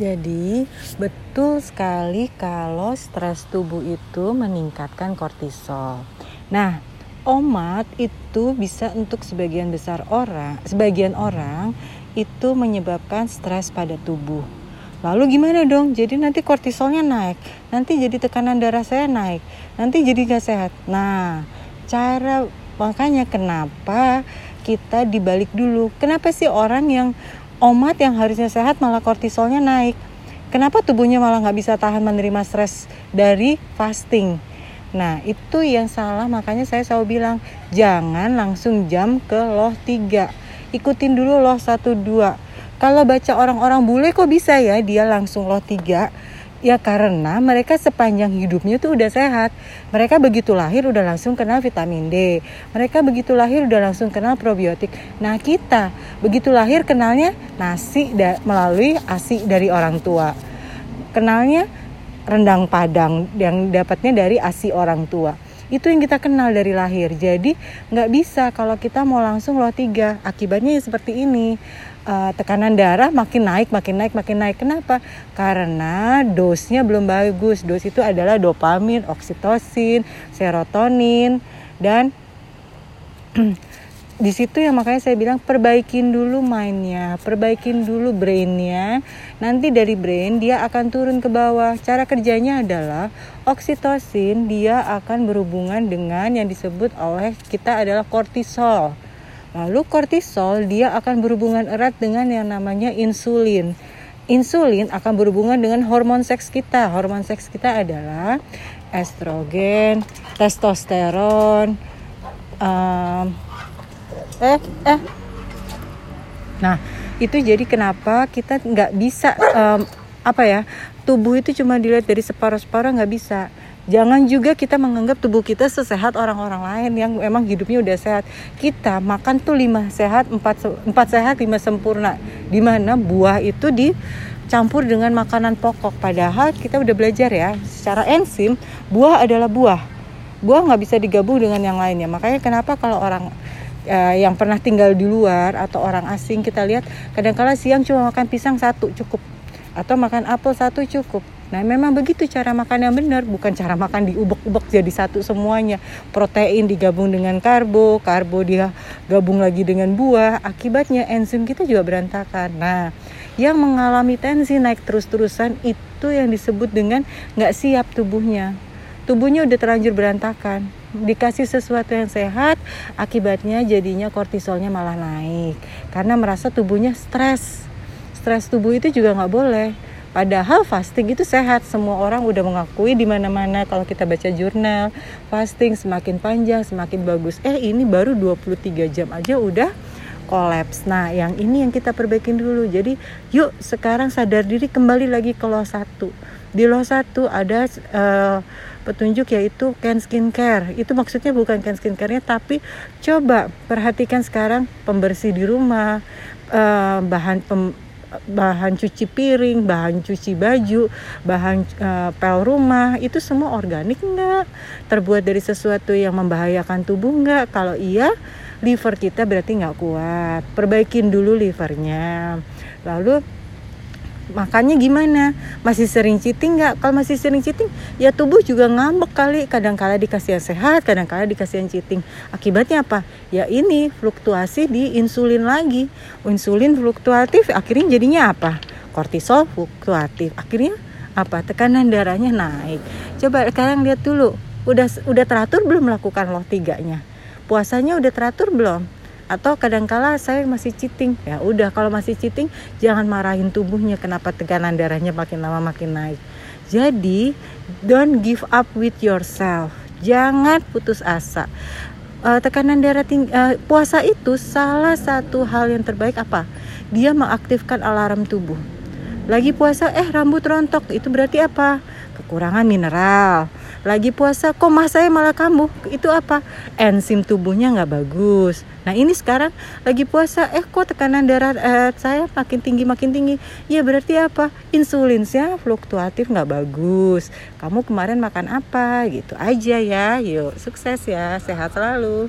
Jadi, betul sekali kalau stres tubuh itu meningkatkan kortisol. Nah, omat itu bisa untuk sebagian besar orang, sebagian orang itu menyebabkan stres pada tubuh. Lalu gimana dong? Jadi nanti kortisolnya naik, nanti jadi tekanan darah saya naik, nanti jadi gak sehat. Nah, cara makanya kenapa kita dibalik dulu. Kenapa sih orang yang omat yang harusnya sehat malah kortisolnya naik. Kenapa tubuhnya malah nggak bisa tahan menerima stres dari fasting? Nah itu yang salah makanya saya selalu bilang jangan langsung jam ke loh 3 Ikutin dulu loh 1, 2 Kalau baca orang-orang bule kok bisa ya dia langsung loh 3 Ya karena mereka sepanjang hidupnya tuh udah sehat. Mereka begitu lahir udah langsung kenal vitamin D. Mereka begitu lahir udah langsung kenal probiotik. Nah kita begitu lahir kenalnya nasi melalui ASI dari orang tua. Kenalnya rendang padang yang dapatnya dari ASI orang tua itu yang kita kenal dari lahir. Jadi nggak bisa kalau kita mau langsung loh tiga. Akibatnya ya seperti ini. Uh, tekanan darah makin naik makin naik makin naik. Kenapa? Karena dosnya belum bagus. Dos itu adalah dopamin oksitosin serotonin dan di situ ya makanya saya bilang perbaikin dulu mainnya, perbaikin dulu brainnya. Nanti dari brain dia akan turun ke bawah. Cara kerjanya adalah oksitosin dia akan berhubungan dengan yang disebut oleh kita adalah kortisol. Lalu kortisol dia akan berhubungan erat dengan yang namanya insulin. Insulin akan berhubungan dengan hormon seks kita. Hormon seks kita adalah estrogen, testosteron, um, eh eh. Nah itu jadi kenapa kita nggak bisa um, apa ya tubuh itu cuma dilihat dari separuh-separuh nggak bisa. Jangan juga kita menganggap tubuh kita sesehat orang-orang lain yang emang hidupnya udah sehat. Kita makan tuh lima sehat empat empat sehat lima sempurna. Di mana buah itu dicampur dengan makanan pokok. Padahal kita udah belajar ya secara enzim buah adalah buah. Buah nggak bisa digabung dengan yang lainnya. Makanya kenapa kalau orang uh, yang pernah tinggal di luar atau orang asing kita lihat kadang-kala siang cuma makan pisang satu cukup atau makan apel satu cukup. Nah memang begitu cara makan yang benar bukan cara makan diubek-ubek jadi satu semuanya protein digabung dengan karbo karbo dia gabung lagi dengan buah akibatnya enzim kita juga berantakan. Nah yang mengalami tensi naik terus-terusan itu yang disebut dengan nggak siap tubuhnya tubuhnya udah terlanjur berantakan dikasih sesuatu yang sehat akibatnya jadinya kortisolnya malah naik karena merasa tubuhnya stres stres tubuh itu juga nggak boleh Padahal fasting itu sehat. Semua orang udah mengakui di mana-mana kalau kita baca jurnal, fasting semakin panjang, semakin bagus. Eh, ini baru 23 jam aja udah kolaps. Nah, yang ini yang kita perbaikin dulu. Jadi, yuk sekarang sadar diri kembali lagi ke lo satu. Di lo satu ada uh, petunjuk yaitu Ken Skincare. Itu maksudnya bukan Ken Skincare-nya tapi coba perhatikan sekarang pembersih di rumah, uh, bahan pem, bahan cuci piring, bahan cuci baju, bahan uh, pel rumah itu semua organik enggak? Terbuat dari sesuatu yang membahayakan tubuh enggak? Kalau iya, liver kita berarti nggak kuat. Perbaikin dulu livernya. Lalu makannya gimana? Masih sering cheating nggak? Kalau masih sering cheating ya tubuh juga ngambek kali. Kadang kala dikasih yang sehat kadang kala dikasih yang cheating. Akibatnya apa? Ya ini fluktuasi di insulin lagi. Insulin fluktuatif akhirnya jadinya apa? Kortisol fluktuatif. Akhirnya apa? Tekanan darahnya naik. Coba sekarang lihat dulu. Udah udah teratur belum melakukan loh tiganya? Puasanya udah teratur belum atau kadangkala saya masih cheating. Ya udah kalau masih cheating jangan marahin tubuhnya. Kenapa tekanan darahnya makin lama makin naik? Jadi don't give up with yourself. Jangan putus asa. Uh, tekanan darah tinggi uh, puasa itu salah satu hal yang terbaik apa? Dia mengaktifkan alarm tubuh lagi puasa eh rambut rontok itu berarti apa? Kekurangan mineral. Lagi puasa kok mah saya malah kambuh itu apa? Enzim tubuhnya nggak bagus. Nah ini sekarang lagi puasa eh kok tekanan darah eh, saya makin tinggi makin tinggi? Ya berarti apa? Insulinnya fluktuatif nggak bagus. Kamu kemarin makan apa? Gitu aja ya. Yuk sukses ya sehat selalu